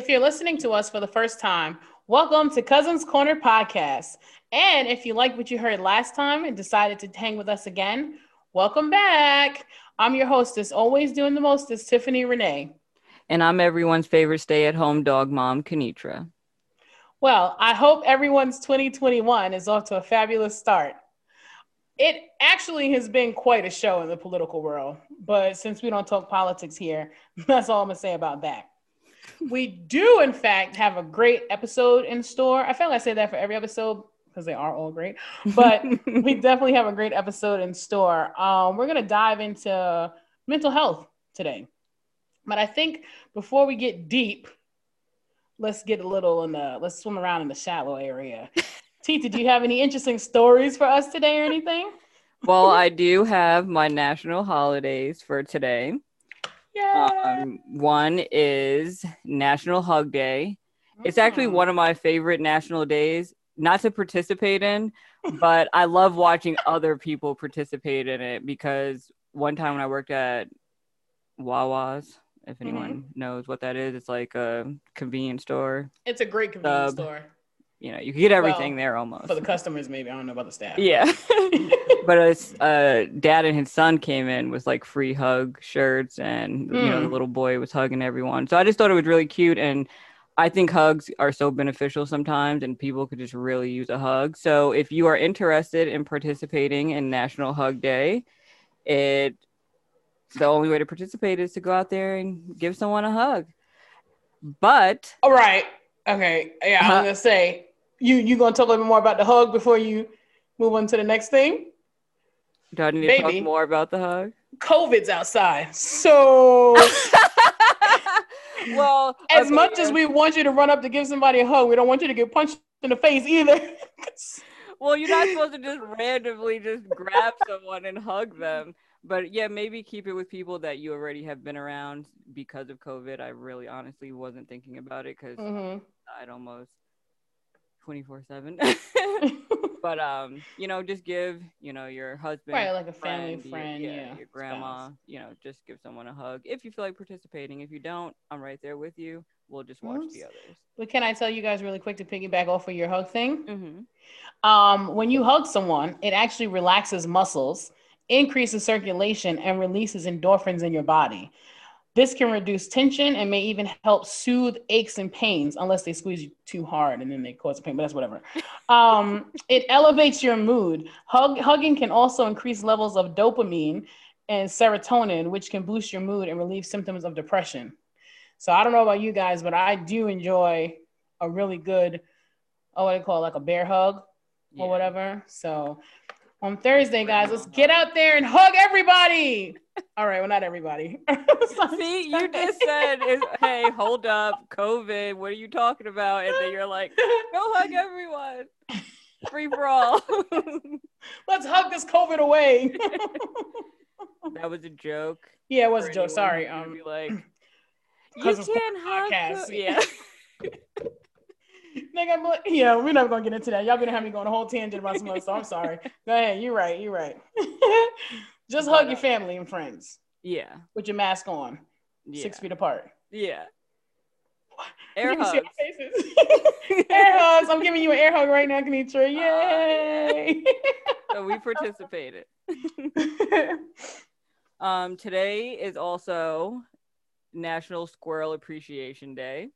If you're listening to us for the first time, welcome to Cousins Corner Podcast. And if you like what you heard last time and decided to hang with us again, welcome back. I'm your hostess, always doing the most, is Tiffany Renee. And I'm everyone's favorite stay at home dog mom, Kenitra. Well, I hope everyone's 2021 is off to a fabulous start. It actually has been quite a show in the political world, but since we don't talk politics here, that's all I'm gonna say about that. We do, in fact, have a great episode in store. I feel like I say that for every episode because they are all great, but we definitely have a great episode in store. Um, we're gonna dive into mental health today, but I think before we get deep, let's get a little in the let's swim around in the shallow area. Tita, do you have any interesting stories for us today or anything? well, I do have my national holidays for today. Yeah. Um, one is National Hug Day. It's actually Mm. one of my favorite national days, not to participate in, but I love watching other people participate in it because one time when I worked at Wawa's, if anyone knows what that is, it's like a convenience store. It's a great convenience Sub. store You know, you can get everything Well, there almost. for the customers. Maybe I don't know about the staff. yeah. but his uh, dad and his son came in with like free hug shirts and you know the Mm. little boy was hugging everyone so i just thought it was really cute and i think hugs are so beneficial sometimes and people could just really use a hug so if you are interested in participating in national hug day it the only way to participate is to go out there and give someone a hug but All right. Okay. Yeah, I Uh-huh. was gonna say you you gonna talk a little bit more about the hug before you move on to the next thing. do i need to talk more about the hug COVID's outside, so well as okay, much as we want you to run up to give somebody a hug, we don't want you to get punched in the face either. Well, you're not supposed to just randomly just grab someone and hug them. But yeah, maybe keep it with people that you already have been around because of COVID. I really honestly wasn't thinking about it because Mhm. I'd almost 24 7. But, um, you know, just give, you know, your husband, Right, like a family your- friend, yeah, your grandma, spouse. you know, just give someone a hug if you feel like participating. If you don't, I'm right there with you. We'll just watch the others. But can I tell you guys really quick to piggyback off of your hug thing? Mm-hmm. Um, when you hug someone, it actually relaxes muscles, increases circulation, and releases endorphins in your body. This can reduce tension and may even help soothe aches and pains, unless they squeeze you too hard and then they cause pain. But that's whatever. Um, it elevates your mood. Hug, hugging can also increase levels of dopamine and serotonin, which can boost your mood and relieve symptoms of depression. So I don't know about you guys, but I do enjoy a really good, oh, what do you call it, like a bear hug or whatever. So on Thursday, guys, let's get out there and hug everybody. All right, well, not everybody. See, you just said, "Hey, hold up, COVID. What are you talking about?" And then you're like, "Go hug everyone, free for all." let's hug this COVID away. that was a joke. yeah, it was a joke. Sorry. Um, like, you can't hug. podcast. co-" Yeah. nigga, I'm like- yeah, we're never gonna get into that. Y'all gonna have me going a whole tangent about some other stuff. I'm sorry. Go ahead. You're right. You're right. Just hug uh, your family and friends yeah. with your mask on, Yeah. six feet apart. Yeah. Air You can see hugs. air hugs. I'm giving you an air hug right now, Kenitra. Ah, Yay! So we participated. Um, today is also National Squirrel Appreciation Day.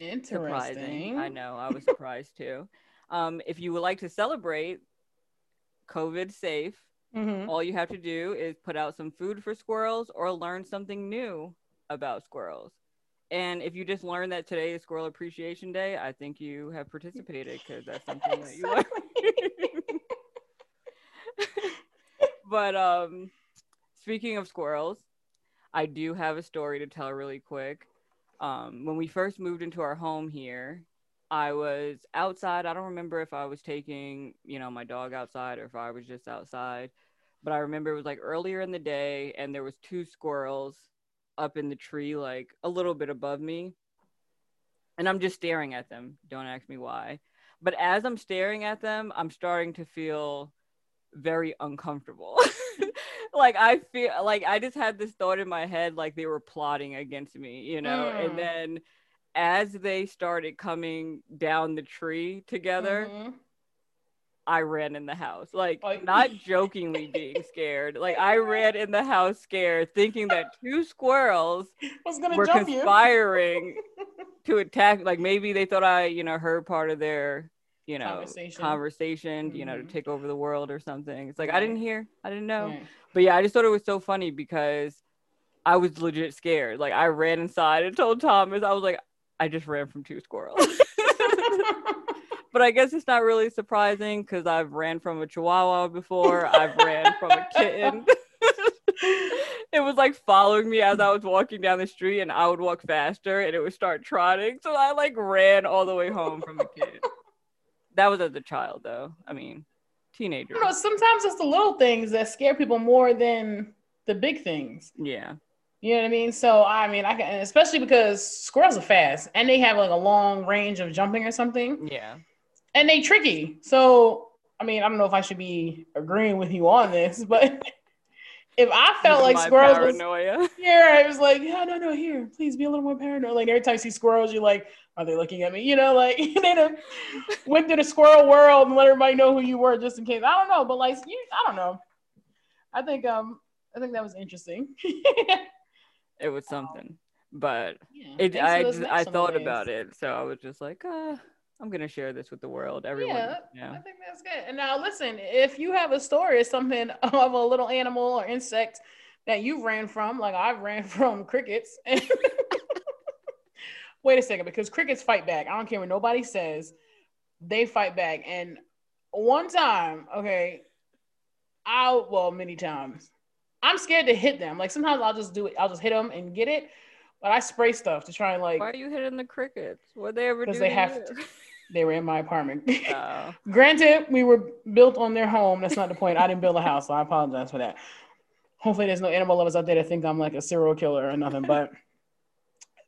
Surprising. Interesting. I know. I was surprised too. Um, if you would like to celebrate COVID safe, Mhm. all you have to do is put out some food for squirrels or learn something new about squirrels. And if you just learned that today is Squirrel Appreciation Day, I think you have participated because that's something that you learned. but um, speaking of squirrels, I do have a story to tell really quick. Um, when we first moved into our home here, I was outside. I don't remember if I was taking, you know, my dog outside or if I was just outside. But I remember it was like earlier in the day and there was two squirrels up in the tree like a little bit above me. And I'm just staring at them. Don't ask me why. But as I'm staring at them, I'm starting to feel very uncomfortable. like I feel like I just had this thought in my head like they were plotting against me, you know. Mm. And then as they started coming down the tree together, Mhm. I ran in the house. Like Oh, not jokingly being scared. Like I ran in the house scared, thinking that two squirrels was gonna were jump you. conspiring to attack. Like maybe they thought I, you know, heard part of their, you know, Conversation. conversation, you know, to Mhm. take over the world or something. It's like I didn't hear, I didn't know. Right. But yeah, I just thought it was so funny because I was legit scared. Like I ran inside and told Thomas, I was like, I just ran from two squirrels. but I guess it's not really surprising because I've ran from a chihuahua before. I've ran from a kitten. it was like following me as I was walking down the street and I would walk faster and it would start trotting. So I like ran all the way home from a kid. That was as a child though. I mean, teenager. you know, sometimes it's the little things that scare people more than the big things. Yeah. You know what I mean? So I mean, I can, especially because squirrels are fast and they have like a long range of jumping or something, Yeah. and they tricky. So I mean, I don't know if I should be agreeing with you on this, but if I felt like squirrels was paranoia. here, I was like, yeah, no, no, here, please be a little more paranoid. Like every time you see squirrels, you're like, are they looking at me? You know, like they done went through the squirrel world and let everybody know who you were just in case. I don't know, but like, you, I don't know. I think um, I think that was interesting. it was something but Yeah, it i next i thought about it so i was just like uh i'm gonna share this with the world everyone Yeah, yeah I think that's good. And now listen, if you have a story or something of a little animal or insect that you ran from, like I ran from crickets. Wait a second, because crickets fight back. I don't care what nobody says, they fight back. And one time, okay, I well, many times, I'm scared to hit them. Like sometimes I'll just do it, I'll just hit them and get it. But I spray stuff to try and like why are you hitting the crickets what they ever do 'Cause they have to. They were in my apartment. Oh. Granted, we were built on their home. That's not the point. I didn't build a house, so I apologize for that. Hopefully, there's no animal lovers out there that think I'm like a serial killer or nothing. But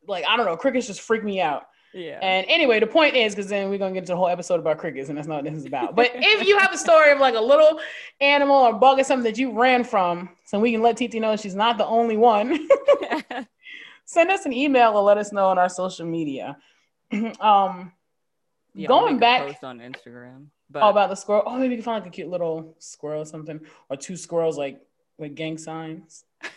like, I don't know, crickets just freak me out. yeah And anyway, the point is, because then we're gonna get into a whole episode about crickets, and that's not what this is about. But if you have a story of like a little animal or bug or something that you ran from, so we can let Titi know she's not the only one, send us an email or let us know on our social media. um, Yeah, going back- post on instagram but Oh, about the squirrel. Oh, maybe you can find like a cute little squirrel or something, or two squirrels like with gang signs.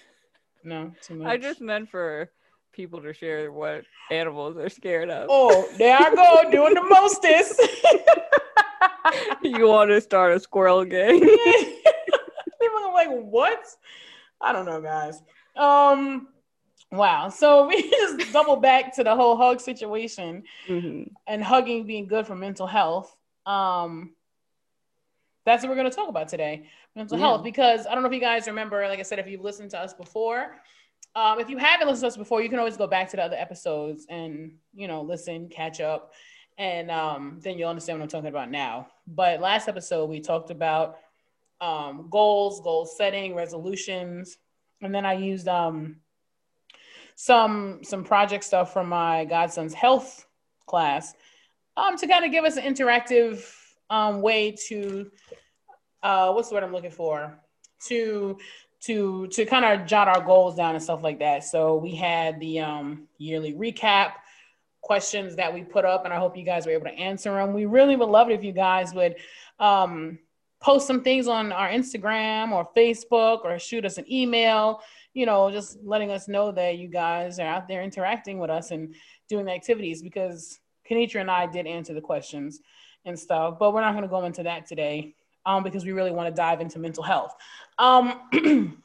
No, too much. i just meant for people to share what animals they're scared of Oh, there I go doing the mostest. you want to start a squirrel gang People are like, what? I don't know, guys. Um, wow. So we just double back to the whole hug situation. Mhm. and hugging being good for mental health. Um, that's what we're going to talk about today mental Yeah. health. Because I don't know if you guys remember, like I said, if you've listened to us before, um, if you haven't listened to us before, you can always go back to the other episodes and, you know, listen, catch up, and um, then you'll understand what I'm talking about now. But last episode, we talked about um, goals, goal setting, resolutions, and then I used um, some some project stuff from my godson's health class um, to kind of give us an interactive um, way to uh, what's the word I'm looking for to to to kind of jot our goals down and stuff like that. So we had the um, yearly recap questions that we put up, and I hope you guys were able to answer them. We really would love it if you guys would um, post some things on our Instagram or Facebook or shoot us an email. You know, just letting us know that you guys are out there interacting with us and doing the activities because Kenitra and I did answer the questions and stuff, but we're not going to go into that today um, because we really want to dive into mental health. Um,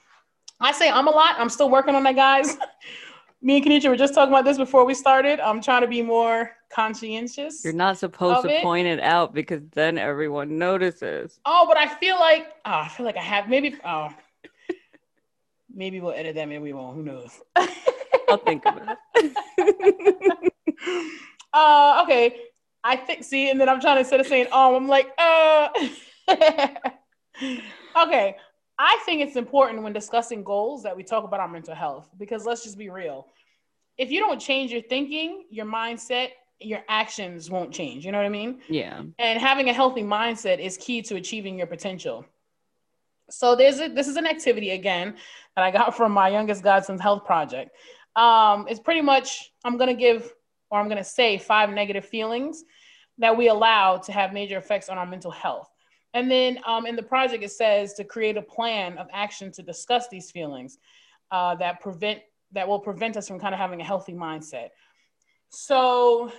I say I'm a lot. I'm still working on that, guys. Me and Kenitra were just talking about this before we started. I'm trying to be more conscientious. You're not supposed to it? point it out because then everyone notices. Oh, but I feel like oh, I feel like I have maybe. Oh, maybe we'll edit that. Maybe we won't. Who knows? I'll think of it. uh, okay. I think. See, and then I'm trying to instead of saying um, I'm like uh. okay. I think it's important when discussing goals that we talk about our mental health because let's just be real. If you don't change your thinking, your mindset, your actions won't change. You know what I mean? Yeah. and having a healthy mindset is key to achieving your potential. So there's a, this is an activity again that I got from my youngest godson's health project. Um, it's pretty much I'm gonna give or I'm to say five negative feelings that we allow to have major effects on our mental health. And then um, in the project, it says to create a plan of action to discuss these feelings uh, that prevent that will prevent us from kind of having a healthy mindset. So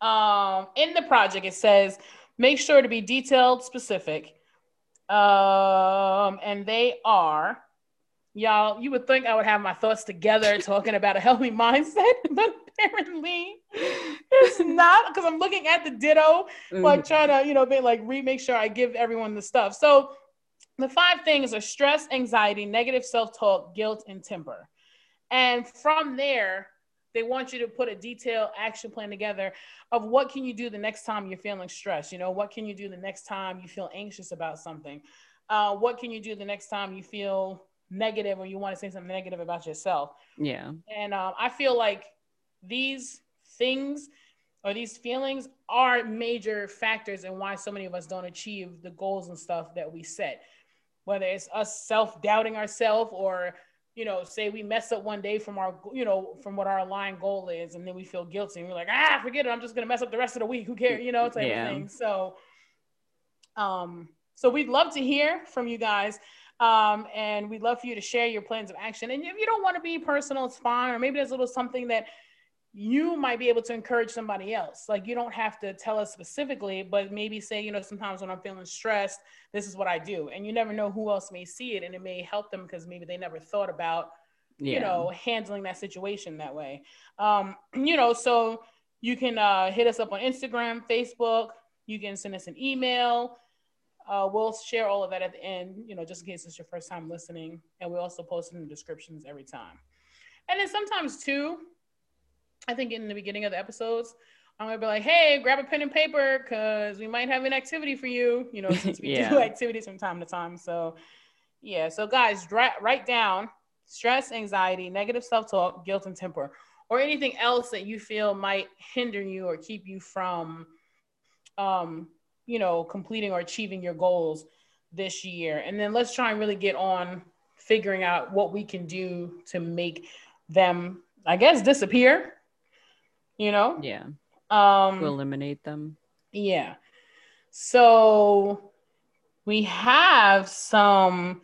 um, in the project, it says make sure to be detailed, specific, um, and they are y'all. You would think I would have my thoughts together talking about a healthy mindset, but apparently it's not because I'm looking at the ditto, like trying to, you know, be like re make sure I give everyone the stuff. So the five things are stress, anxiety, negative self-talk, guilt, and temper. And from there, they want you to put a detailed action plan together of what can you do the next time you're feeling stressed you know what can you do the next time you feel anxious about something? Uh, what can you do the next time you feel negative or you want to say something negative about yourself? Yeah. And um, i feel like these things or these feelings are major factors in why so many of us don't achieve the goals and stuff that we set. Whether it's us self-doubting ourselves or you know, say we mess up one day from our, you know, from what our aligned goal is, and then we feel guilty and we're like, ah, forget it, I'm just gonna mess up the rest of the week. Who cares, you know, type yeah. of thing. So, um, so we'd love to hear from you guys. Um, and we'd love for you to share your plans of action. And if you don't want to be personal, it's fine. Or maybe there's a little something that you might be able to encourage somebody else. Like you don't have to tell us specifically, but maybe say, you know, sometimes when I'm feeling stressed, this is what I do. And you never know who else may see it and it may help them because maybe they never thought about, yeah. you know, handling that situation that way. Um, you know, so you can uh, hit us up on Instagram, Facebook, you can send us an email. Uh, we'll share all of that at the end, you know, just in case it's your first time listening. And we also post in the descriptions every time. And then sometimes too, I think in the beginning of the episodes, I'm gonna be like, hey, grab a pen and paper because we might have an activity for you, you know, since we yeah. do activities from time to time. So, yeah. So, guys, dra- write down stress, anxiety, negative self talk, guilt, and temper, or anything else that you feel might hinder you or keep you from, um, you know, completing or achieving your goals this year. And then let's try and really get on figuring out what we can do to make them, I guess, disappear you know? Yeah. Um, to eliminate them. Yeah. So we have some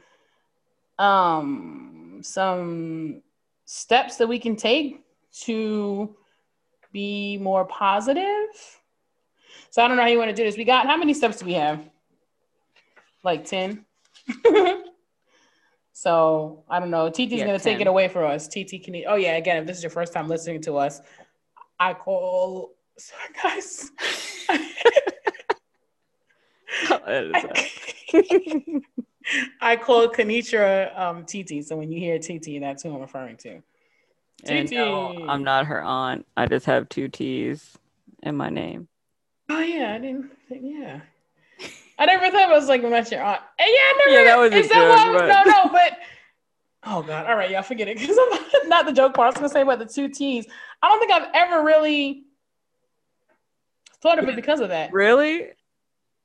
um some steps that we can take to be more positive. So I don't know how you want to do this. We got how many steps do we have? Like 10. so I don't know. TT's yeah, gonna 10. take it away for us. TT can you, oh yeah, again, if this is your first time listening to us, I call sorry guys. I call Kenitra um, TT. So when you hear TT, that's who I'm referring to. TT. No, I'm not her aunt. I just have two T's in my name. Oh yeah, I didn't. Think, yeah, I never thought it was like about your aunt. And yeah, I never. Yeah, that was is that what, No, no, but oh god, all right, y'all forget it because I'm not the joke part. I was gonna say about the two T's. I don't think I've ever really thought of it because of that. Really?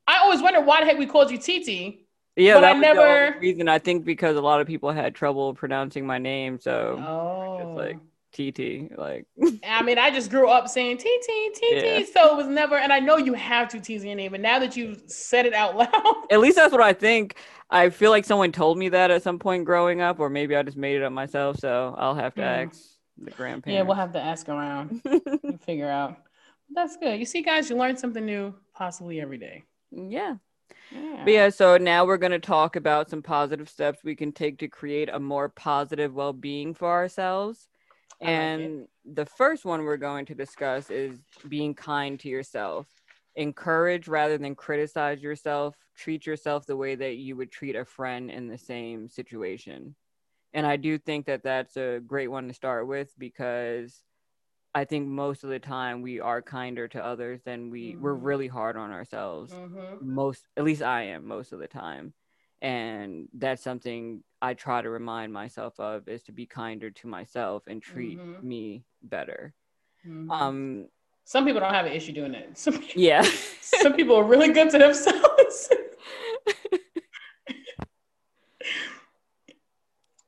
I always wondered why the heck we called you TT. Yeah, but I never reason. I think because a lot of people had trouble pronouncing my name, so oh. it's like TT. Like, I mean, I just grew up saying TT, TT, yeah. so it was never. And I know you have to tease your name, but now that you said it out loud, at least that's what I think. I feel like someone told me that at some point growing up, or maybe I just made it up myself. So I'll have to mm. ask the grandparents. Yeah, we'll have to ask around and figure out. That's good. You see, guys, you learn something new possibly every day. Yeah. Yeah. But yeah, so now we're going to talk about some positive steps we can take to create a more positive well being for ourselves. And the first one we're going to discuss is being kind to yourself. Encourage rather than criticize yourself. Treat yourself the way that you would treat a friend in the same situation and I do think that that's a great one to start with because I think most of the time we are kinder to others than we mm-hmm. we're really hard on ourselves. Mm-hmm. Most at least I am most of the time. And that's something I try to remind myself of is to be kinder to myself and treat mm-hmm. me better. Mm-hmm. Um some people don't have an issue doing that. Some, yeah. some people are really good to themselves.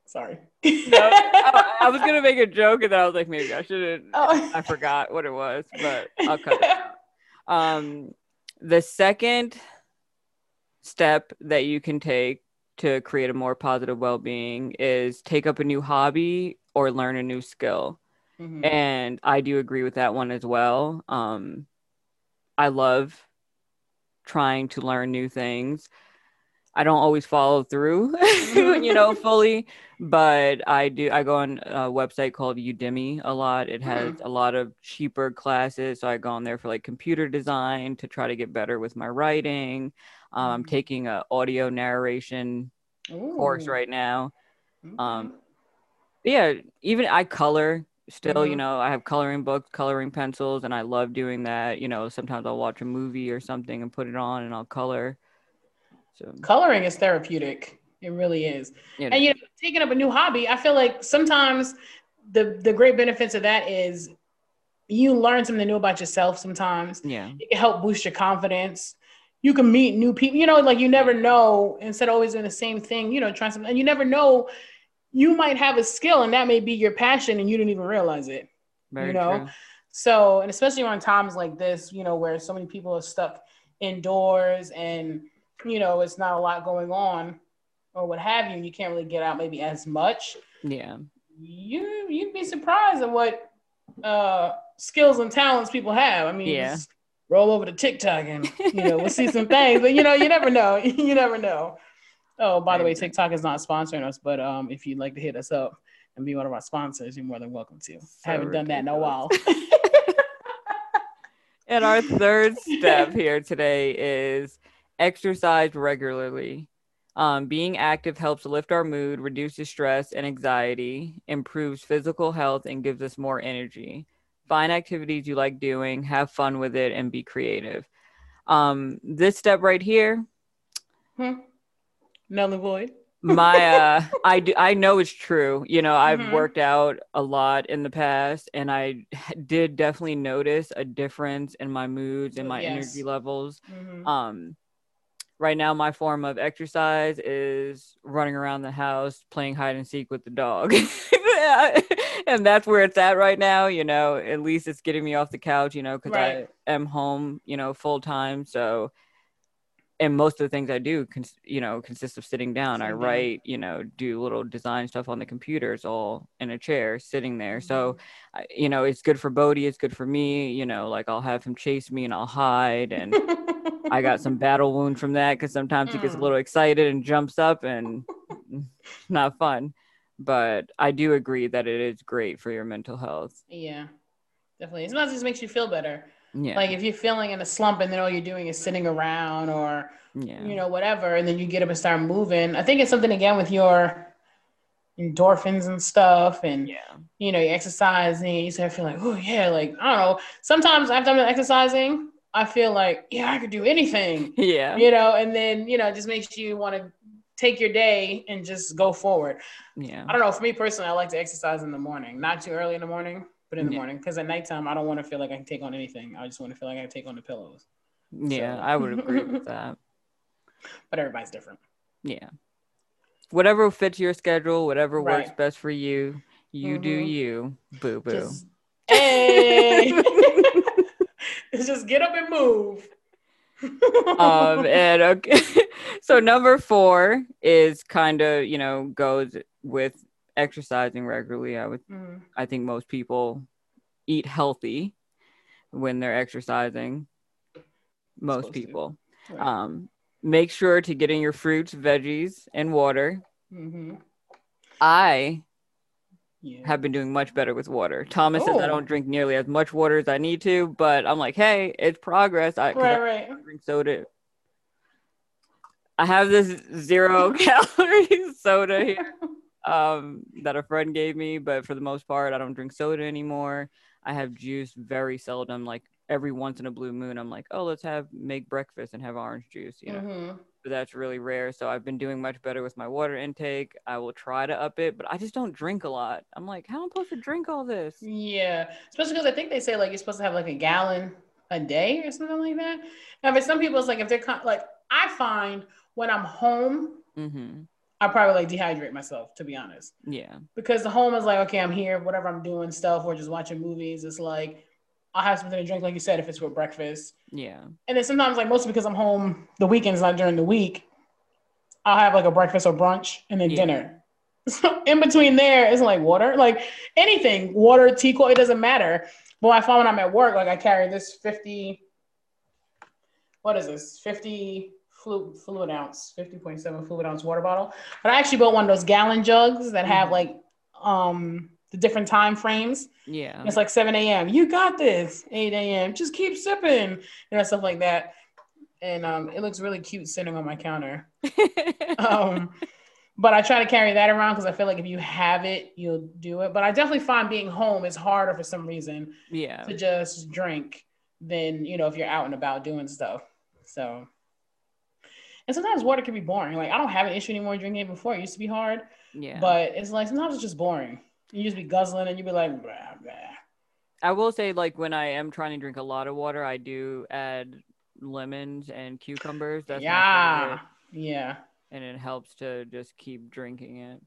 Sorry. no, I, I was gonna make a joke and then I was like, maybe I shouldn't. Oh. I forgot what it was, but I'll cut it. out. Um, the second step that you can take to create a more positive well-being is take up a new hobby or learn a new skill. Mhm. And I do agree with that one as well. Um, I love trying to learn new things. I don't always follow through, you know, fully, but I do. I go on a website called Udemy a lot. It has a lot of cheaper classes. So I go on there for like computer design to try to get better with my writing. Um, I'm Mhm. taking a audio narration course right now. Okay. Um, yeah, even I color still, you Mhm. know, I have coloring books, coloring pencils, and I love doing that. You know, sometimes I'll watch a movie or something and put it on and I'll color. So, Coloring is therapeutic. It really is. you know, And you know, taking up a new hobby, I feel like sometimes the the great benefits of that is you learn something new about yourself sometimes. yeah, It can help boost your confidence. You can meet new people, you know, like you never know, instead of always doing the same thing, you know, trying something, and you never know, you might have a skill and that may be your passion and you didn't even realize it. very know, true. So, and especially around times like this, you know, where so many people are stuck indoors and, you know, it's not a lot going on or what have you, and you can't really get out maybe as much. Yeah, You you'd be surprised at what uh skills and talents people have. I mean, Yeah. Just roll over to TikTok and you know, we'll see some things, but you know, you never know. you never know. Oh, by the way, TikTok is not sponsoring us, but um if you'd like to hit us up and be one of our sponsors, you're more than welcome to. I haven't done that in a while. and our third step here today is exercise regularly. Um, being active helps lift our mood, reduces stress and anxiety, improves physical health, and gives us more energy. Find activities you like doing, have fun with it, and be creative. Um, this step right here, Hmm. Null and void. my uh i do i know it's true you know i've Mhm. worked out a lot in the past and i did definitely notice a difference in my moods and my Yes. energy levels Mhm. um right now my form of exercise is running around the house playing hide and seek with the dog and that's where it's at right now you know at least it's getting me off the couch you know because Right. i am home you know full time so and most of the things i do cons- you know consist of sitting down i Sitting down. write you know do little design stuff on the computer it's all in a chair sitting there so I- you know it's good for bodie it's good for me you know like i'll have him chase me and i'll hide and I got some battle wound from that because sometimes he gets a Mm. little excited and jumps up and not fun. But I do agree that it is great for your mental health. yeah, definitely. Sometimes it just makes you feel better. Yeah. Like if you're feeling in a slump and then all you're doing is sitting around or yeah. you know whatever, and then you get up and start moving. I think it's something again with your endorphins and stuff, and yeah. you know you exercise and you start feeling like oh yeah, like I don't know. Sometimes after I'm exercising, I feel like yeah I could do anything, Yeah. you know, and then you know it just makes you want to take your day and just go forward. Yeah. I don't know. For me personally, I like to exercise in the morning, not too early in the morning, but in the Yeah. morning. Because at nighttime, I don't want to feel like I can take on anything. I just want to feel like I can take on the pillows. Yeah. So- I would agree with that. But everybody's different. Yeah. Whatever fits your schedule, whatever works best for you, you do Mhm. you. Boo boo. Just, hey, just get up and move. Um and okay so number four is kind of you know goes with exercising regularly i would Mhm. i think most people eat healthy when they're exercising most Supposed people Right. um make sure to get in your fruits veggies and water Mhm. i Yeah. have been doing much better with water thomas says i Oh. don't drink nearly as much water as i need to but i'm like hey it's progress i, I right, right. drink soda. I have this zero calorie soda here um, that a friend gave me, but for the most part, I don't drink soda anymore. I have juice very seldom, like every once in a blue moon. I'm like, oh, let's have make breakfast and have orange juice, you know. Mhm. But that's really rare. So I've been doing much better with my water intake. I will try to up it, but I just don't drink a lot. I'm like, how am I supposed to drink all this? Yeah, especially because I think they say like you're supposed to have like a gallon a day or something like that. Now, but some people it's like if they're con- like I find when I'm home, Mm-hmm. I probably like dehydrate myself to be honest. Yeah. Because the home is like, okay, I'm here, whatever I'm doing stuff or just watching movies. It's like I'll have something to drink, like you said, if it's with breakfast. Yeah. And then sometimes, like mostly because I'm home the weekends, not during the week, I'll have like a breakfast or brunch and then yeah. dinner. So in between there, it's like water, like anything, water, tea, coffee, it doesn't matter. But I find when I'm at work, like I carry this 50, what is this? 50 fluid, fluid ounce, 50.7 fluid ounce water bottle. But I actually bought one of those gallon jugs that have mm-hmm. like um the different time frames. Yeah. It's like 7 a.m. You got this. 8 a.m. Just keep sipping. You know, stuff like that. And um, it looks really cute sitting on my counter. um, but I try to carry that around because I feel like if you have it, you'll do it. But I definitely find being home is harder for some reason. Yeah. To just drink than, you know, if you're out and about doing stuff. So and sometimes water can be boring. Like I don't have an issue anymore drinking it before. It used to be hard. Yeah. But it's like sometimes it's just boring. You just be guzzling and you be like, blah, blah. I will say, like when I am trying to drink a lot of water, I do add lemons and cucumbers. That's yeah, yeah, and it helps to just keep drinking it.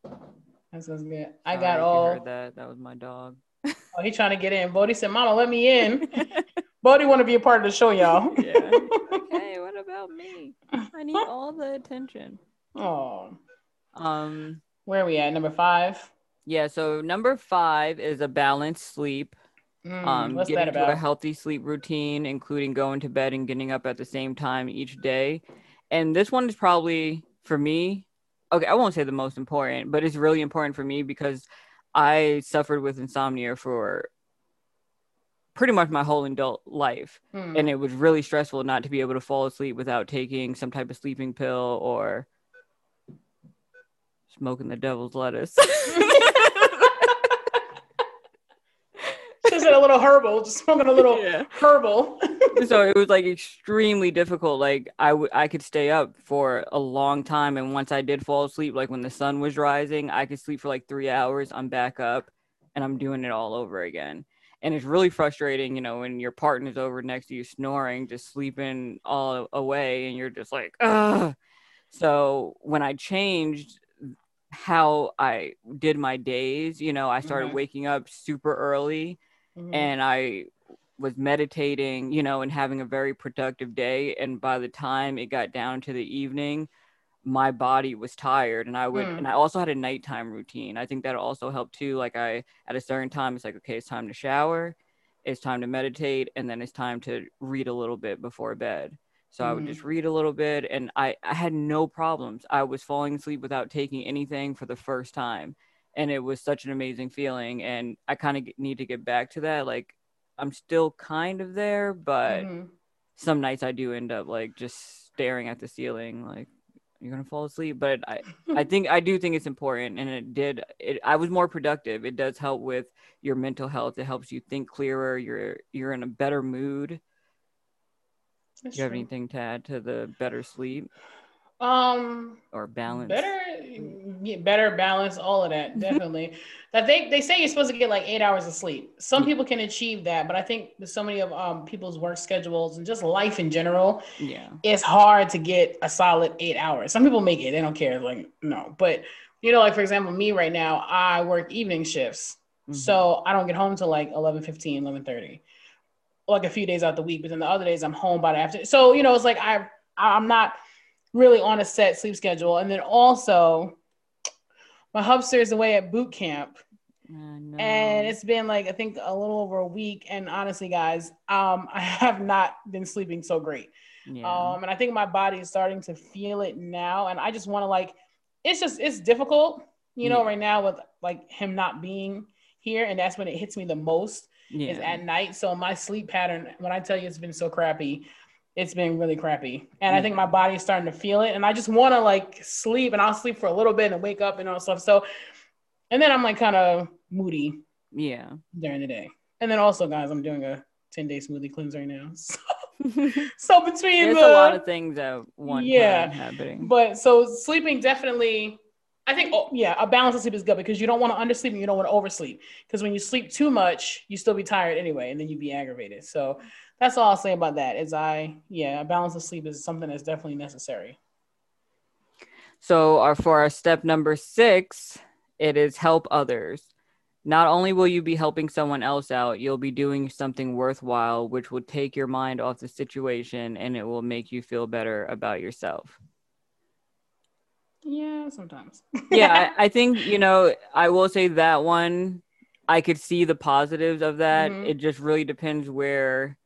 That sounds good. I got all. heard that that was my dog. oh, he trying to get in. Bodie said, "Mama, let me in." Bodie want to be a part of the show, y'all. yeah. Okay, what about me? I need all the attention. Oh. Um. Where are we at? Number five. Yeah, so number five is a balanced sleep. Mm, um, getting to a healthy sleep routine, including going to bed and getting up at the same time each day. And this one is probably for me. Okay, I won't say the most important, but it's really important for me because I suffered with insomnia for pretty much my whole adult life. Mm. And it was really stressful not to be able to fall asleep without taking some type of sleeping pill or smoking the devil's lettuce. just a little herbal, just smoking a little yeah. herbal. so it was like extremely difficult. Like I, w- I could stay up for a long time, and once I did fall asleep, like when the sun was rising, I could sleep for like three hours. I'm back up, and I'm doing it all over again. And it's really frustrating, you know, when your partner's over next to you snoring, just sleeping all away, and you're just like, ugh. So when I changed how I did my days. You know, I started mm-hmm. waking up super early mm-hmm. and I was meditating, you know, and having a very productive day. And by the time it got down to the evening, my body was tired and I would mm. and I also had a nighttime routine. I think that also helped too. Like I at a certain time it's like, okay, it's time to shower, it's time to meditate, and then it's time to read a little bit before bed. So mm-hmm. I would just mm-hmm. read a little bit and I, I had no problems. I was falling asleep without taking anything for the first time. And it was such an amazing feeling. And I kind of need to get back to that. Like I'm still kind of there, but mm-hmm. some nights I do end up like just staring at the ceiling, like you're gonna fall asleep. But I, I think I do think it's important, and it did. It I was more productive. It does help with your mental health. It helps you think clearer. You're you're in a better mood. That's Do you have anything to add to the better sleep? Um, or balance? Better, yeah, better balance. All of that definitely. that they they say you're supposed to get like eight hours of sleep. Some yeah. people can achieve that, but I think with so many of um people's work schedules and just life in general, yeah, it's hard to get a solid eight hours. Some people make it; they don't care. Like no, but you know, like for example, me right now, I work evening shifts. Mm-hmm. So I don't get home till like 11 15, 11 30 like a few days out the week, but then the other days I'm home by the afternoon. So, you know, it's like I I'm not really on a set sleep schedule. And then also my hubster is away at boot camp. no. And it's been like I think a little over a week. And honestly, guys, um, I have not been sleeping so great. Yeah. Um, and I think my body is starting to feel it now. And I just want to like it's just it's difficult, you know, yeah. right now with like him not being here. And that's when it hits me the most yeah. is at night. So my sleep pattern, when I tell you it's been so crappy, it's been really crappy. And I mm. think my body is starting to feel it. And I just want to like sleep and I'll sleep for a little bit and wake up and all stuff. So, and then I'm like kind of moody. Yeah. During the day. And then also, guys, I'm doing a 10 day smoothie cleanse right now. So, so between there's the, a lot of things at one yeah, happening. But so sleeping definitely I think, oh, yeah, a balance of sleep is good because you don't want to undersleep and you don't want to oversleep. Because when you sleep too much, you still be tired anyway, and then you'd be aggravated. So that's all I'll say about that. Is I, yeah, a balance of sleep is something that's definitely necessary. So, our, for our step number six, it is help others. Not only will you be helping someone else out, you'll be doing something worthwhile, which will take your mind off the situation and it will make you feel better about yourself. Yeah, sometimes. yeah, I, I, think, you know, I will say that one, I could see the positives of that. Mm-hmm. It just really depends where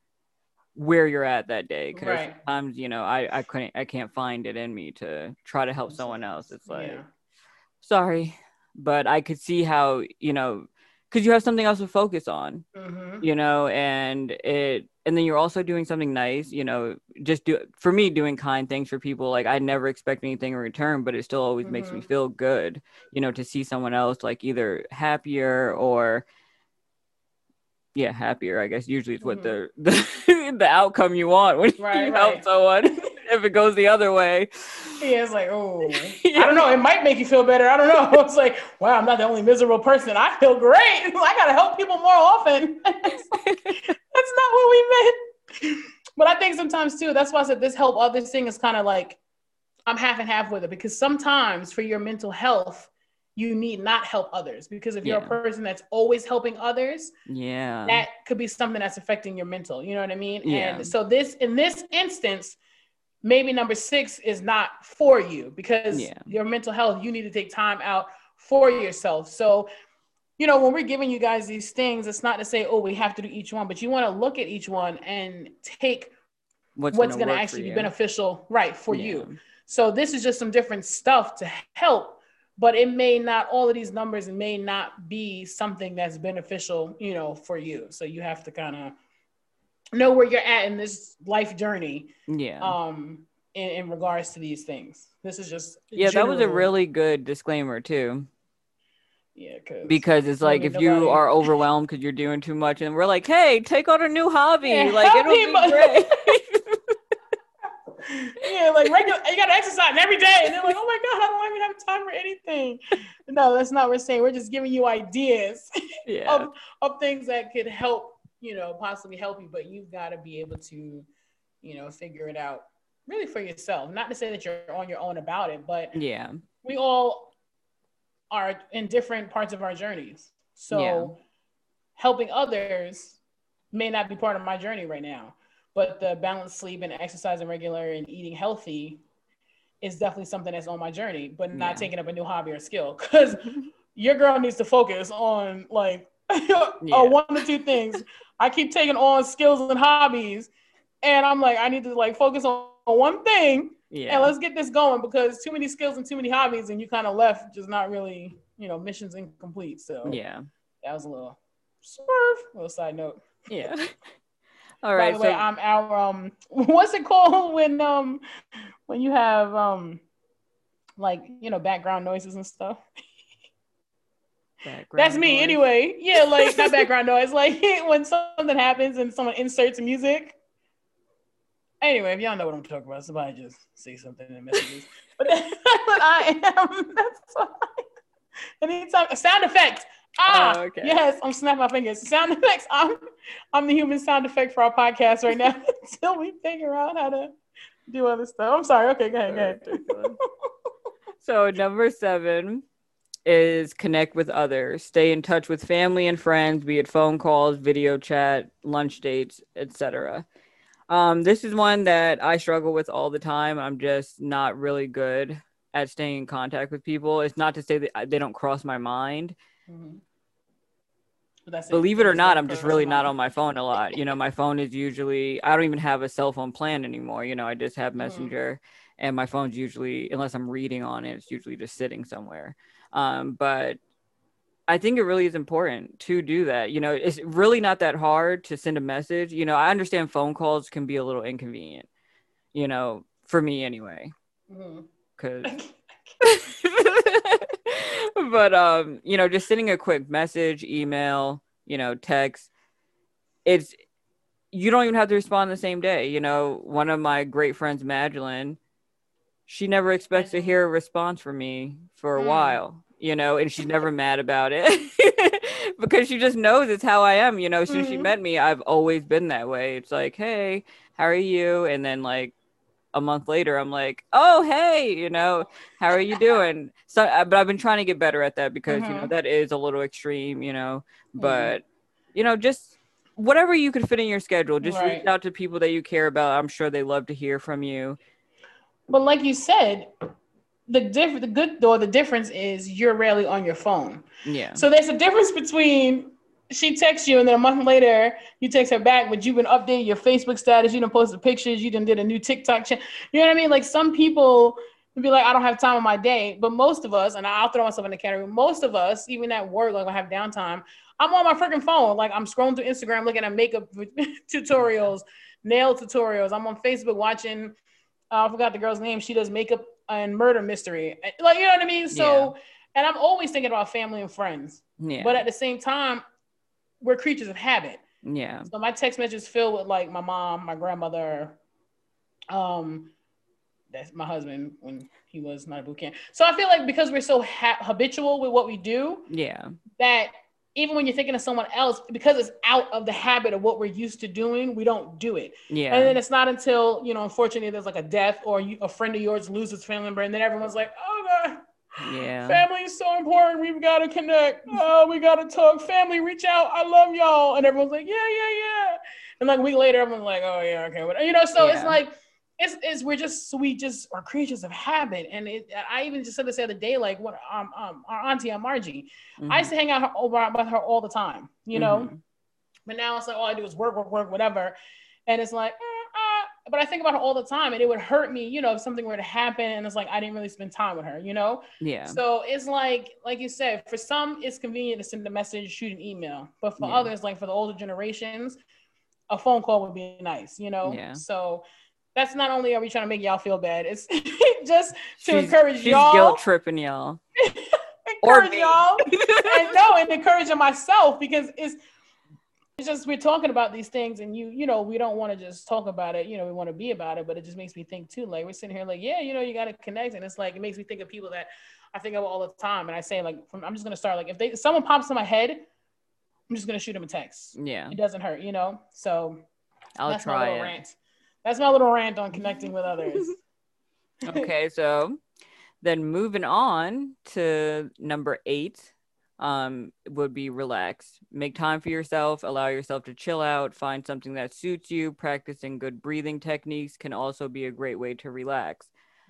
where you're at that day because right. sometimes you know I I couldn't I can't find it in me to try to help someone else. It's like yeah. sorry, but I could see how you know because you have something else to focus on, mm-hmm. you know, and it and then you're also doing something nice, you know, just do for me doing kind things for people. Like I never expect anything in return, but it still always mm-hmm. makes me mm-hmm. feel good, you know, to see someone else like either happier or yeah, happier. I guess usually it's what mm-hmm. the, the the outcome you want when right, you help someone. if it goes the other way, yeah, it's like, oh, yeah. I don't know. It might make you feel better. I don't know. It's like, wow, I'm not the only miserable person. I feel great. I gotta help people more often. That's not what we meant. But I think sometimes too. That's why I said this help others thing is kind of like I'm half and half with it because sometimes for your mental health you need not help others because if you're yeah. a person that's always helping others yeah that could be something that's affecting your mental you know what i mean yeah. and so this in this instance maybe number six is not for you because yeah. your mental health you need to take time out for yourself so you know when we're giving you guys these things it's not to say oh we have to do each one but you want to look at each one and take what's, what's going to actually be beneficial right for yeah. you so this is just some different stuff to help but it may not all of these numbers may not be something that's beneficial you know for you so you have to kind of know where you're at in this life journey yeah um in, in regards to these things this is just yeah general... that was a really good disclaimer too yeah, because it's like if nobody... you are overwhelmed because you're doing too much, and we're like, "Hey, take on a new hobby. Yeah, like it'll be great." like regular, you gotta exercise every day. And they're like, oh my God, I don't even have time for anything. No, that's not what we're saying. We're just giving you ideas yeah. of, of things that could help, you know, possibly help you, but you've got to be able to, you know, figure it out really for yourself. Not to say that you're on your own about it, but yeah, we all are in different parts of our journeys. So yeah. helping others may not be part of my journey right now but the balanced sleep and exercising regular and eating healthy is definitely something that's on my journey, but not yeah. taking up a new hobby or skill because your girl needs to focus on like yeah. one or two things. I keep taking on skills and hobbies, and I'm like, I need to like focus on one thing. Yeah. And let's get this going because too many skills and too many hobbies, and you kind of left just not really, you know, missions incomplete. So yeah, that was a little swerve. Little side note. Yeah. All right. By the so, way, I'm our um what's it called when um when you have um like you know background noises and stuff. That's me noise. anyway. Yeah, like not background noise. Like when something happens and someone inserts music. Anyway, if y'all know what I'm talking about, somebody just say something in messages. but, but I am. That's why. Anytime a sound effect. Ah, oh, okay. yes, I'm snapping my fingers. Sound effects. I'm I'm the human sound effect for our podcast right now until we figure out how to do other stuff. I'm sorry. Okay, go ahead. Go ahead. so number seven is connect with others. Stay in touch with family and friends, be it phone calls, video chat, lunch dates, etc. Um, this is one that I struggle with all the time. I'm just not really good at staying in contact with people. It's not to say that they don't cross my mind. Mm-hmm. Believe it or not, I'm just really not on my phone a lot. You know, my phone is usually I don't even have a cell phone plan anymore. You know, I just have mm-hmm. Messenger, mm. and my phone's usually unless I'm reading on it, it's usually just sitting somewhere. Um, but I think it really is important to do that. You know, it's really not that hard to send a message. You know, I understand phone calls can be a little inconvenient. You know, for me anyway, because. Mm-hmm. but um, you know, just sending a quick message, email, you know, text, it's you don't even have to respond the same day. You know, one of my great friends, Magdalene, she never expects to hear a response from me for a mm. while, you know, and she's never mad about it because she just knows it's how I am. You know, since mm-hmm. she met me, I've always been that way. It's like, hey, how are you? And then like a month later, I'm like, oh hey, you know, how are you doing? So, uh, but I've been trying to get better at that because mm-hmm. you know mm-hmm. that is a little extreme, you know. But mm-hmm. you know, just whatever you can fit in your schedule, just right. reach out to people that you care about. I'm sure they love to hear from you. But like you said, the diff- the good or the difference is you're rarely on your phone. Yeah. So there's a difference between she texts you and then a month later you text her back, but you've been updating your Facebook status, you done posted pictures, you done did a new TikTok channel. You know what I mean? Like some people would be like, I don't have time on my day. But most of us, and I'll throw myself in the category, most of us, even at work, like I have downtime, I'm on my freaking phone. Like I'm scrolling through Instagram looking at makeup tutorials, nail tutorials. I'm on Facebook watching uh, I forgot the girl's name. She does makeup and murder mystery. Like, you know what I mean? So, yeah. and I'm always thinking about family and friends. Yeah. But at the same time, we're creatures of habit. Yeah. So my text messages fill with like my mom, my grandmother, um, that's my husband when he was not a boot camp. So I feel like because we're so ha- habitual with what we do, yeah, that even when you're thinking of someone else, because it's out of the habit of what we're used to doing, we don't do it. Yeah. And then it's not until, you know, unfortunately there's like a death or you, a friend of yours loses family member, and then everyone's like, oh God, yeah. Family is so important. We've got to connect. Oh, we got to talk. Family, reach out. I love y'all. And everyone's like, yeah, yeah, yeah. And like a week later, everyone's like, oh yeah, okay. But you know, so yeah. it's like, it's, it's we're just we just are creatures of habit. And it, I even just said this the other day, like what um, um our auntie Aunt Margie, mm-hmm. I used to hang out over with her all the time, you know. Mm-hmm. But now it's like all I do is work, work, work, whatever. And it's like, but I think about her all the time, and it would hurt me, you know, if something were to happen, and it's like I didn't really spend time with her, you know. Yeah. So it's like, like you said, for some it's convenient to send a message, shoot an email, but for yeah. others, like for the older generations, a phone call would be nice, you know. Yeah. So that's not only are we trying to make y'all feel bad, it's just to she's, encourage she's y'all. guilt tripping y'all. encourage y'all, and no, and encouraging myself because it's it's just we're talking about these things and you you know we don't want to just talk about it you know we want to be about it but it just makes me think too like we're sitting here like yeah you know you got to connect and it's like it makes me think of people that i think of all the time and i say like from, i'm just going to start like if they if someone pops in my head i'm just going to shoot them a text. Yeah. It doesn't hurt you know? So i'll that's try my little it. rant. That's my little rant on connecting with others. Okay so then moving on to number eight um, would be relax. Make time for yourself, allow yourself to chill out, find something that suits you. Practicing good breathing techniques can also be a great way to relax.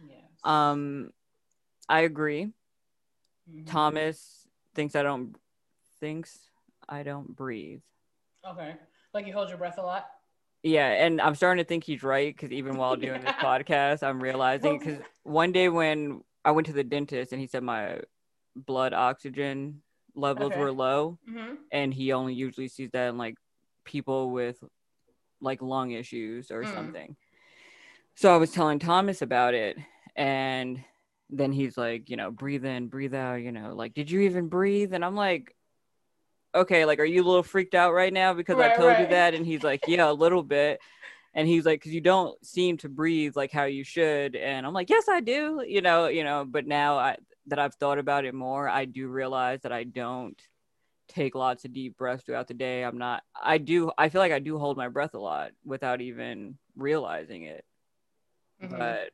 Yes. Um, I agree. Mm-hmm. Thomas thinks I don't thinks I don't breathe. Okay. Like you hold your breath a lot? Yeah, and I'm starting to think he's right because even while doing this podcast, I'm realizing because one day when I went to the dentist and he said my blood oxygen levels okay. were low mm-hmm. and he only usually sees that in like people with like lung issues or mm. something so i was telling thomas about it and then he's like you know breathe in breathe out you know like did you even breathe and i'm like okay like are you a little freaked out right now because right, i told right. you that and he's like yeah a little bit and he's like because you don't seem to breathe like how you should and i'm like yes i do you know you know but now i that I've thought about it more, I do realize that I don't take lots of deep breaths throughout the day. I'm not, I do, I feel like I do hold my breath a lot without even realizing it. Mm-hmm. But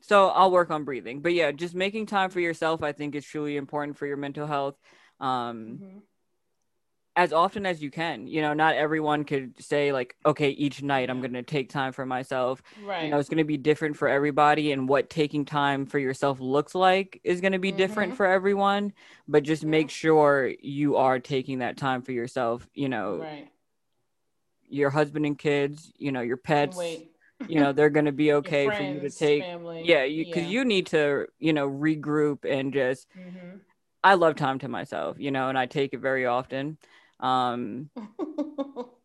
so I'll work on breathing. But yeah, just making time for yourself, I think is truly important for your mental health. Um, mm-hmm as often as you can. You know, not everyone could say like, okay, each night I'm going to take time for myself. Right. You know, it's going to be different for everybody, and what taking time for yourself looks like is going to be mm-hmm. different for everyone. But just make sure you are taking that time for yourself. You know, right. your husband and kids. You know, your pets. Wait. you know they're going to be okay friends, for you to take family. yeah you because yeah. you need to you know regroup and just mm-hmm. i love time to myself you know and i take it very often um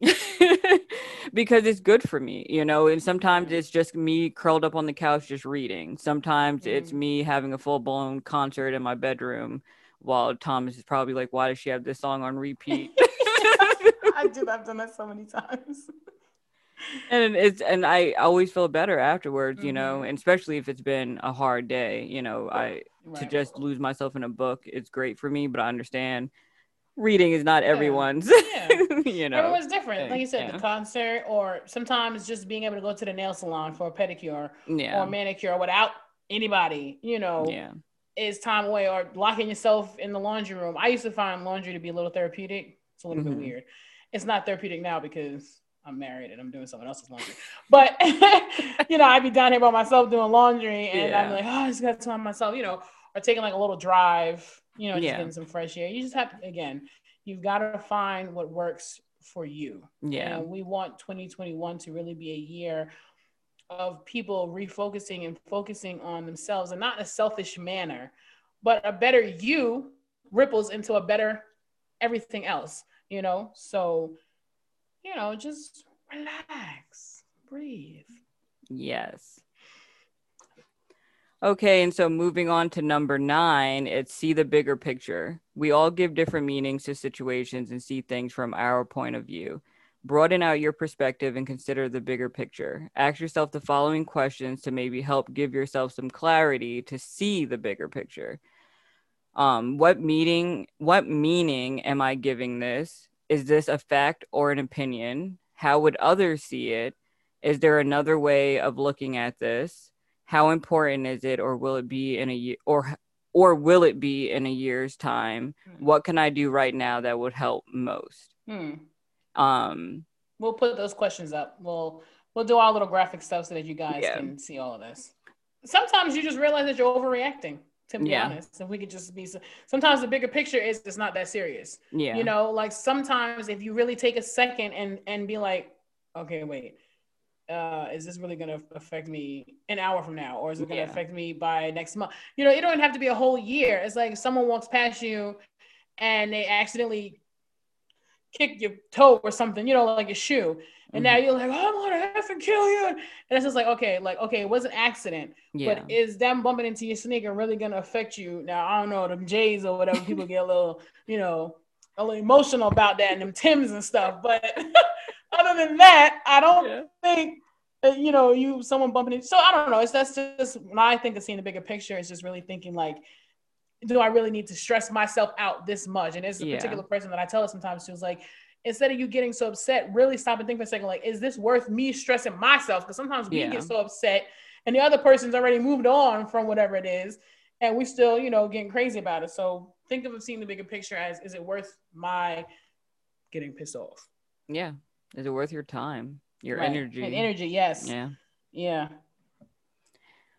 because it's good for me you know and sometimes it's just me curled up on the couch just reading sometimes mm. it's me having a full-blown concert in my bedroom while thomas is probably like why does she have this song on repeat i do i've done that so many times and it's and i always feel better afterwards mm-hmm. you know mm-hmm. and especially if it's been a hard day you know i right. to just lose myself in a book it's great for me but i understand reading is not everyone's. Yeah. you know, everyone's different. Like you said, Yeah. the concert, or sometimes just being able to go to the nail salon for a pedicure yeah, or manicure without anybody, you know, yeah, is time away or locking yourself in the laundry room. I used to find laundry to be a little therapeutic. It's a little Mhm. bit weird. It's not therapeutic now because I'm married and I'm doing someone else's laundry. But you know, I'd be down here by myself doing laundry and I'm like, oh, I just got time myself, you know, or taking like a little drive, you know, just Yeah. getting some fresh air. You just have to again, you've got to find what works for you. yeah, And we want 2021 to really be a year of people refocusing and focusing on themselves and not in a selfish manner, but a better you ripples into a better everything else, you know? So, you know, just relax, breathe. yes. Okay, and so moving on to number nine, it's see the bigger picture. We all give different meanings to situations and see things from our point of view. Broaden out your perspective and consider the bigger picture. Ask yourself the following questions to maybe help give yourself some clarity to see the bigger picture. Um, what meaning what meaning am I giving this? Is this a fact or an opinion? How would others see it? Is there another way of looking at this? How important is it or will it be in a year or or will it be in a year's time? What can I do right now that would help most? Hmm. Um We'll put those questions up. We'll we'll do our little graphic stuff so that you guys Yeah. can see all of this. Sometimes you just realize that you're overreacting. To be Yeah. honest, if we could just be, sometimes the bigger picture is it's not that serious. yeah. You know, like sometimes if you really take a second and and be like, okay, wait, uh, is this really gonna affect me an hour from now, or is it gonna Yeah. affect me by next month? You know, it don't have to be a whole year. It's like someone walks past you and they accidentally kick your toe or something, you know, like a shoe. And now Mhm. you're like, oh, I'm gonna have to kill you. And it's just like, okay, like, okay, it was an accident. yeah. But is them bumping into your sneaker really gonna affect you? Now I don't know them J's or whatever. People get a little, you know, a little emotional about that and them Tims and stuff. But other than that, I don't Yeah. think Uh, you know you someone bumping into. So I don't know. It's that's just when I think of seeing the bigger picture. It's just really thinking like, do I really need to stress myself out this much? And it's a Yeah. particular person that I tell it sometimes to is like. Instead of you getting so upset, really stop and think for a second. Like, is this worth me stressing myself? Because sometimes we Yeah. get so upset and the other person's already moved on from whatever it is and we still you know getting crazy about it so think of seeing the bigger picture as is it worth my getting pissed off yeah. Is it worth your time? Your Right. energy? and energy yes Yeah. yeah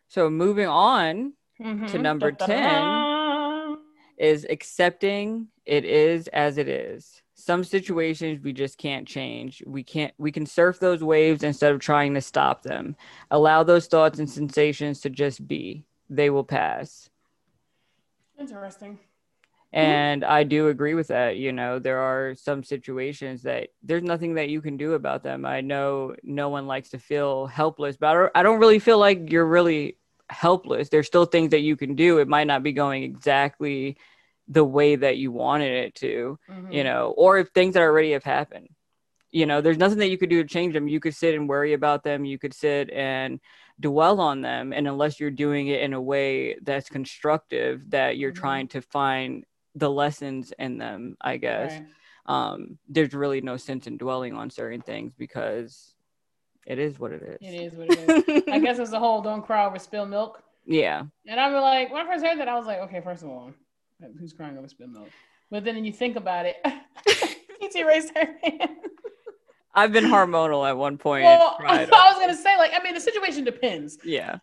So moving on Mhm. number Da-da-da. is accepting it is as it is. Some situations we just can't change. We can't we can surf those waves instead of trying to stop them. Allow those thoughts and sensations to just be. They will pass. interesting And I do agree with that. You know, there are some situations that there's nothing that you can do about them. I know no one likes to feel helpless, but I don't, I don't really feel like you're really helpless. There's still things that you can do. It might not be going exactly the way that you wanted it to, Mhm. you know, or if things that already have happened. You know, there's nothing that you could do to change them. You could sit and worry about them. You could sit and dwell on them. And unless you're doing it in a way that's constructive, that you're Mhm. trying to find the lessons in them, I guess, Right. um, there's really no sense in dwelling on certain things because it is what it is. it is what it is i guess it's the whole don't cry over spilled milk yeah. and i'm like when i first heard that i was like okay first of all who's crying over spilled milk but then you think about it pt raised her hand I've been hormonal at one point. well. I was gonna say, like, I mean, the situation depends. yeah.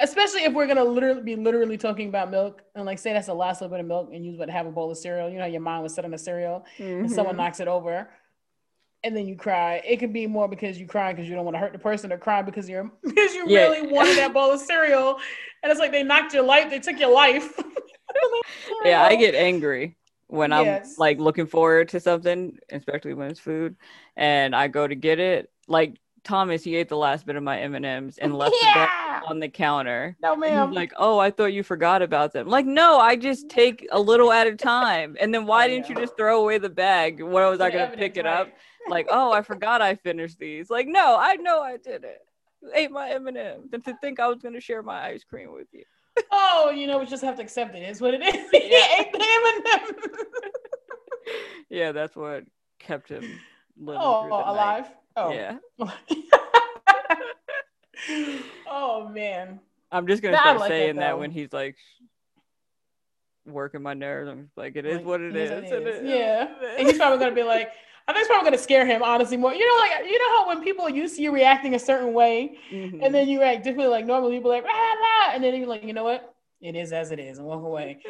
Especially if we're gonna literally be literally talking about milk and like say that's the last little bit of milk and you would have a bowl of cereal you know your mind was set on a cereal and someone Mhm. knocks it over and then you cry it could be more because you cry because you don't want to hurt the person or cry because you're because you Yeah. really wanted that bowl of cereal and it's like they knocked your life they took your life yeah, I get angry when Yes. I'm like looking forward to something, especially when it's food, and I go to get it. Like Thomas, he ate the last bit of my M and M's and left the bag yeah on the counter. no ma'am like, "Oh, I thought you forgot about them." Like, no, I just take a little at a time. And then why I didn't you just throw away the bag? When was I gonna pick it up? Like, oh, I forgot I finished these. Like, no, I know I did it. You ate my M and M's, and to think I was gonna share my ice cream with you. oh you know we just have to accept it it's what it is Yeah. he ate the M&M. yeah, that's what kept him living Oh, the night. Oh, Yeah. oh man. I'm just gonna start like that, saying that, though. when he's like working my nerves. I'm like, it is Like, what it is. is what it and is. it- Yeah. And he's probably gonna be like, I think it's probably gonna scare him, honestly, more. You know, like you know how when people used to you reacting a certain way, Mhm. and then you react differently, like normal people like, ah, ah, and then you're like, you know what? It is as it is, and walk away.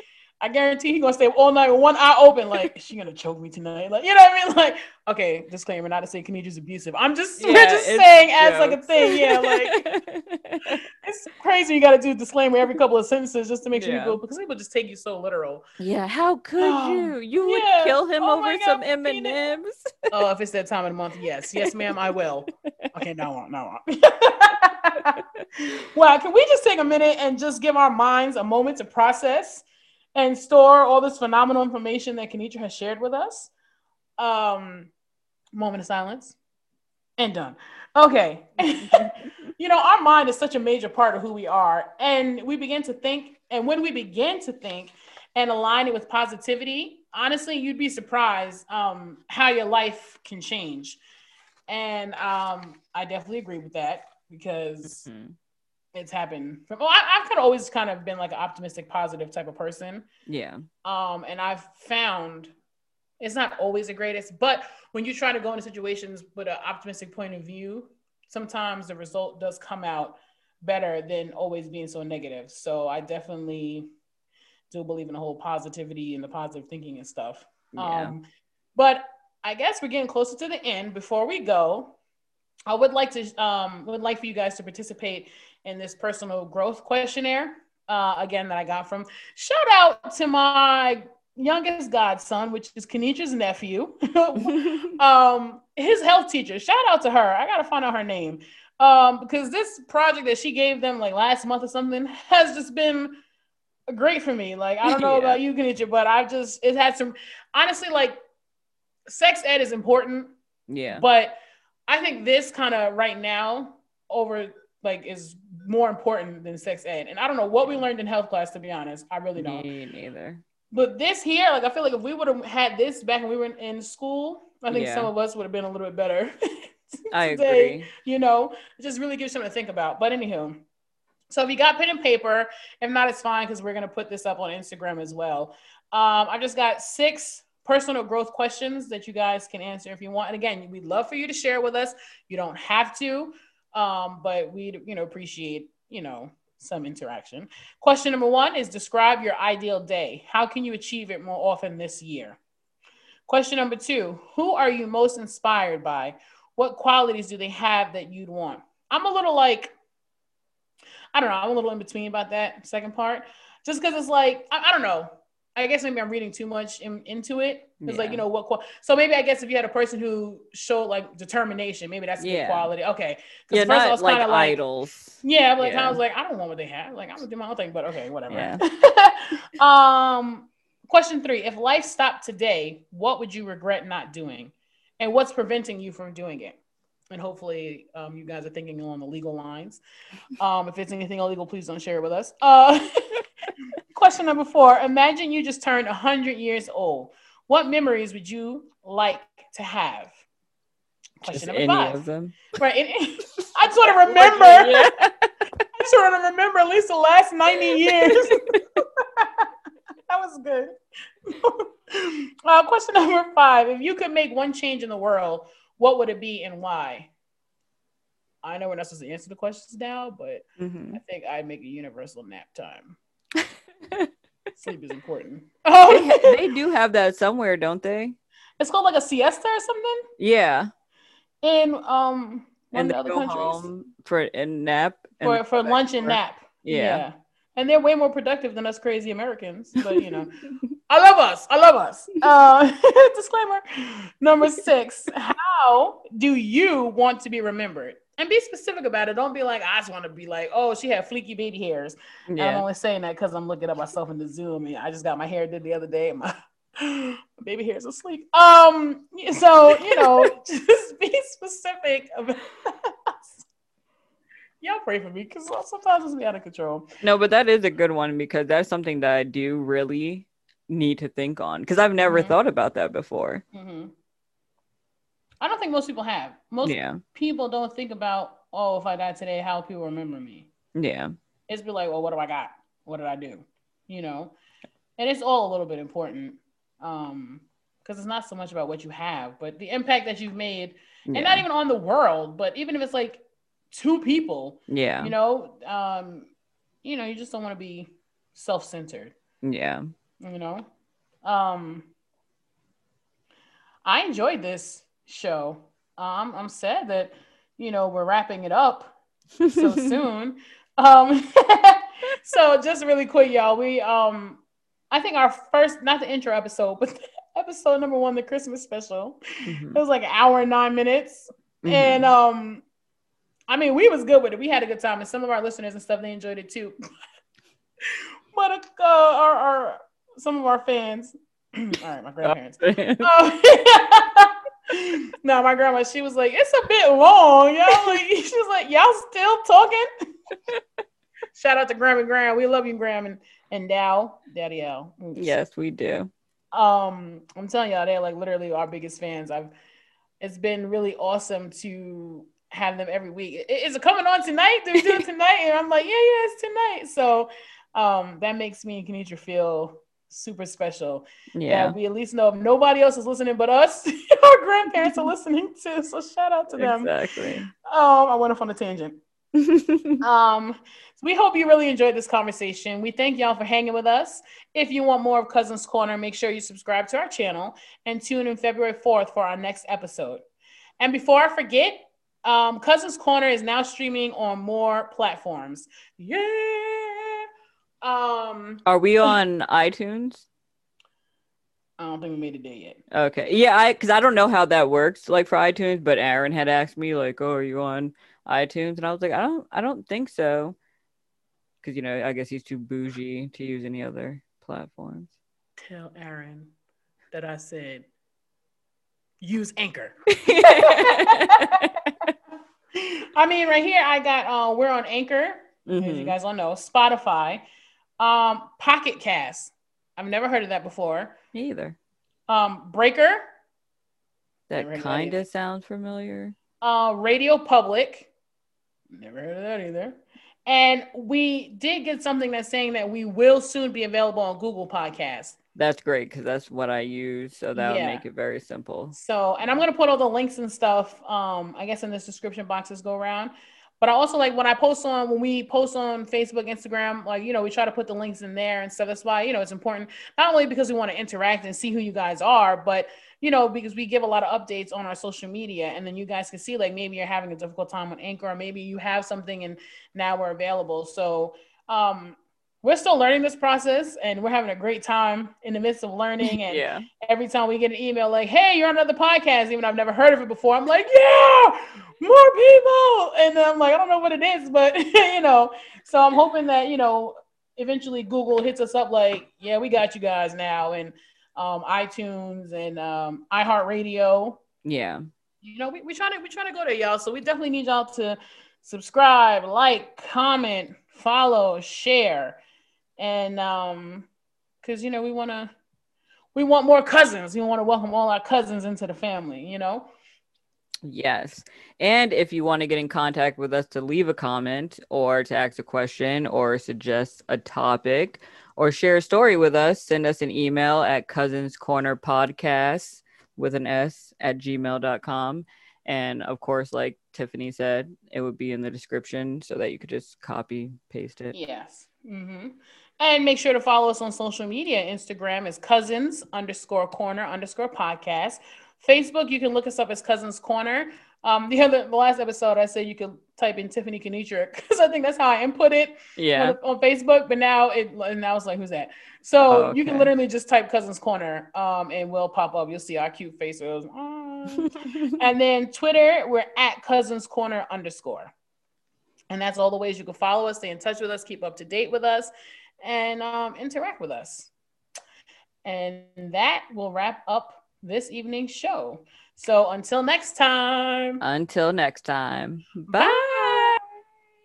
I guarantee he's gonna stay all night with one eye open, like, is she gonna choke me tonight? Like, you know what I mean? Like, okay, disclaimer, not to say Kenya's abusive. I'm just we're just it's saying as like a thing, yeah, like it's crazy you gotta do disclaimer every couple of sentences just to make sure Yeah. people because people just take you so literal. yeah, how could Oh, you? You would yeah. kill him Oh over God, some M and M's. Oh, if it's that time of the month, yes, yes, ma'am, I will. Okay, now on, now on. well, can we just take a minute and just give our minds a moment to process and store all this phenomenal information that Kenitra has shared with us? Um, moment of silence, and done. Okay. you know, our mind is such a major part of who we are, and we begin to think, and when we begin to think and align it with positivity, honestly, you'd be surprised um, how your life can change. And um, I definitely agree with that because Mhm. It's happened. From, well, I, I've kind of always kind of been like an optimistic, positive type of person. Yeah. Um, and I've found it's not always the greatest, but when you try to go into situations with an optimistic point of view, sometimes the result does come out better than always being so negative. So I definitely do believe in the whole positivity and the positive thinking and stuff. Yeah. Um, but I guess we're getting closer to the end. Before we go, I would like to um, would like for you guys to participate in this personal growth questionnaire. Uh, again, that I got from shout out to my youngest godson, which is Kenitra's nephew. um, his health teacher. Shout out to her. I gotta find out her name. Um, because this project that she gave them like last month or something has just been great for me. Like, I don't know Yeah. about you, Kenitra, but I've just it had some honestly like sex ed is important, yeah. but I think this kind of right now over like is more important than sex ed. And I don't know what we learned in health class, to be honest. I really don't. Me neither. But this here, like I feel like if we would have had this back when we were in, in school, I think Yeah. some of us would have been a little bit better. I agree. You know, it just really gives you something to think about. But anywho, so if you got pen and paper, if not, it's fine because we're gonna put this up on Instagram as well. Um, I just got six personal growth questions that you guys can answer if you want. And again, we'd love for you to share with us. You don't have to, um, but we'd you know appreciate you know some interaction. Question number one is describe your ideal day. How can you achieve it more often this year? Question number two Who are you most inspired by? What qualities do they have that you'd want? I'm a little like, I don't know, I'm a little in between about that second part, just because it's like, I, I don't know. I guess maybe I'm reading too much in, into it. It's like, you know, what, qual- so maybe I guess if you had a person who showed like determination, maybe that's a good quality. Okay. Yeah, first I not was like kinda idols. yeah, but like Yeah. I was like, I don't want what they have. Like I'm gonna do my own thing, but okay, whatever. Yeah. um, question three: If life stopped today, what would you regret not doing, and what's preventing you from doing it? And hopefully, um, you guys are thinking along the legal lines. Um, if it's anything illegal, please don't share it with us. Uh, question number four: Imagine you just turned hundred years old. What memories would you like to have? Question Just number any five. Right. and- I just want to remember. I just want to remember at least the last 90 years. that was good. uh, question number five. If you could make one change in the world, what would it be and why? I know we're not supposed to answer the questions now, but Mhm. I think I'd make a universal nap time. They, Sleep is important. Oh, ha- they do have that somewhere, don't they? it's called like a siesta or something Yeah. in um one And of the other go countries home for a nap. and for, for lunch and work. nap. Yeah. And they're way more productive than us crazy Americans. But you know, I love us. I love us. Uh, disclaimer. Number six. How do you want to be remembered? And be specific about it. Don't be like, I just want to be like, oh, she had fleeky baby hairs. I'm only saying that because I'm looking at myself in the Zoom. And I just got my hair did the other day. And my, baby hairs are sleek. Um, so you know, just be specific about. Y'all pray for me because sometimes it's be out of control. No, but that is a good one because that's something that I do really need to think on because I've never Mhm. thought about that before. Mhm. I don't think most people have. Most Yeah. people don't think about, oh, if I die today, how people remember me. Yeah. It's be like, well, what do I got? What did I do? You know, and it's all a little bit important, um, because it's not so much about what you have, but the impact that you've made, Yeah. and not even on the world, but even if it's like two people, yeah. you know, um, you know, you just don't want to be self-centered. yeah. you know um i enjoyed this show. Um i'm sad that you know we're wrapping it up so soon. Um so just really quick y'all we um i think our first not the intro episode but episode number one the christmas special. Mhm. it was like an hour and nine minutes. Mhm. and um i mean we was good with it. We had a good time. And some of our listeners and stuff they enjoyed it too. But uh, our, our some of our fans. All right my grandparents no, my grandma, she was like, it's a bit long. Y'all like she was like, y'all still talking? Shout out to Graham and Graham. We love you, Graham and, and Dow. Daddy. Oops. yes, we do. Um, I'm telling y'all, they're like literally our biggest fans. I've it's been really awesome to have them every week. Is it coming on tonight? Do we do it tonight? And I'm like, yeah, yeah, it's tonight. So um that makes me and Kenitra feel super special Yeah. we at least know if nobody else is listening but us, our grandparents are listening too. So shout out to them. Exactly. Um, I went off on a tangent. Um, so we hope you really enjoyed this conversation. We thank y'all for hanging with us. If you want more of Cousins Corner, make sure you subscribe to our channel and tune in February 4th for our next episode. And before I forget, um, Cousins Corner is now streaming on more platforms. Yeah. Um, Are we on iTunes? I don't think we made it there yet. Okay. Yeah, I because I don't know how that works like for iTunes, but Aaron had asked me like, "Oh, are you on iTunes?" And I was like, "I don't I don't think so." Cuz you know, I guess he's too bougie to use any other platforms. Tell Aaron that I said use Anchor. I mean, right here I got uh we're on Anchor, as you Mhm. guys all know, Spotify, um, Pocket Cast. I've never heard of that before. Me either. Um, Breaker, That Never heard of that kind of sounds familiar. uh, Radio Public. Never heard of that either. And we did get something that's saying that we will soon be available on Google Podcasts. That's great because that's what I use, so that would Yeah. make it very simple. So, and I'm gonna put all the links and stuff. Um, I guess in this description boxes go around. But I also like when I post on when we post on Facebook, Instagram, like you know, we try to put the links in there and stuff. That's why you know it's important not only because we want to interact and see who you guys are, but you know because we give a lot of updates on our social media, and then you guys can see like maybe you're having a difficult time on Anchor, or maybe you have something and now we're available. So um, we're still learning this process, and we're having a great time in the midst of learning and Yeah. every time we get an email like, "Hey, you're on another podcast," even I've never heard of it before, I'm like, "Yeah, more people!" And then I'm like, "I don't know what it is, but you know." So I'm hoping that you know, eventually Google hits us up like, "Yeah, we got you guys now," and um, iTunes and um, iHeartRadio. Yeah. You know, we, we trying to we trying to go there, y'all. So we definitely need y'all to subscribe, like, comment, follow, share, and um, because you know we want to we want more cousins. We want to welcome all our cousins into the family, you know? Yes. And if you want to get in contact with us to leave a comment or to ask a question or suggest a topic or share a story with us, send us an email at cousins corner podcast with an S at gmail.com. And of course, like Tiffany said, it would be in the description so that you could just copy, paste it. Yes. hmm And make sure to follow us on social media. Instagram is cousins underscore corner underscore podcast. Facebook, you can look us up as Cousins Corner. Um, the other, the last episode, I said you could type in Tiffany Kenitra because I think that's how I input it. Yeah. on, on Facebook, but now it and now it's like who's that? So Oh, you can literally just type Cousins Corner, um, and we'll pop up. You'll see our cute faces. And then Twitter, we're at Cousins Corner underscore, and that's all the ways you can follow us, stay in touch with us, keep up to date with us, and um, interact with us. And that will wrap up this evening's show. So until next time, Until next time. Bye. bye.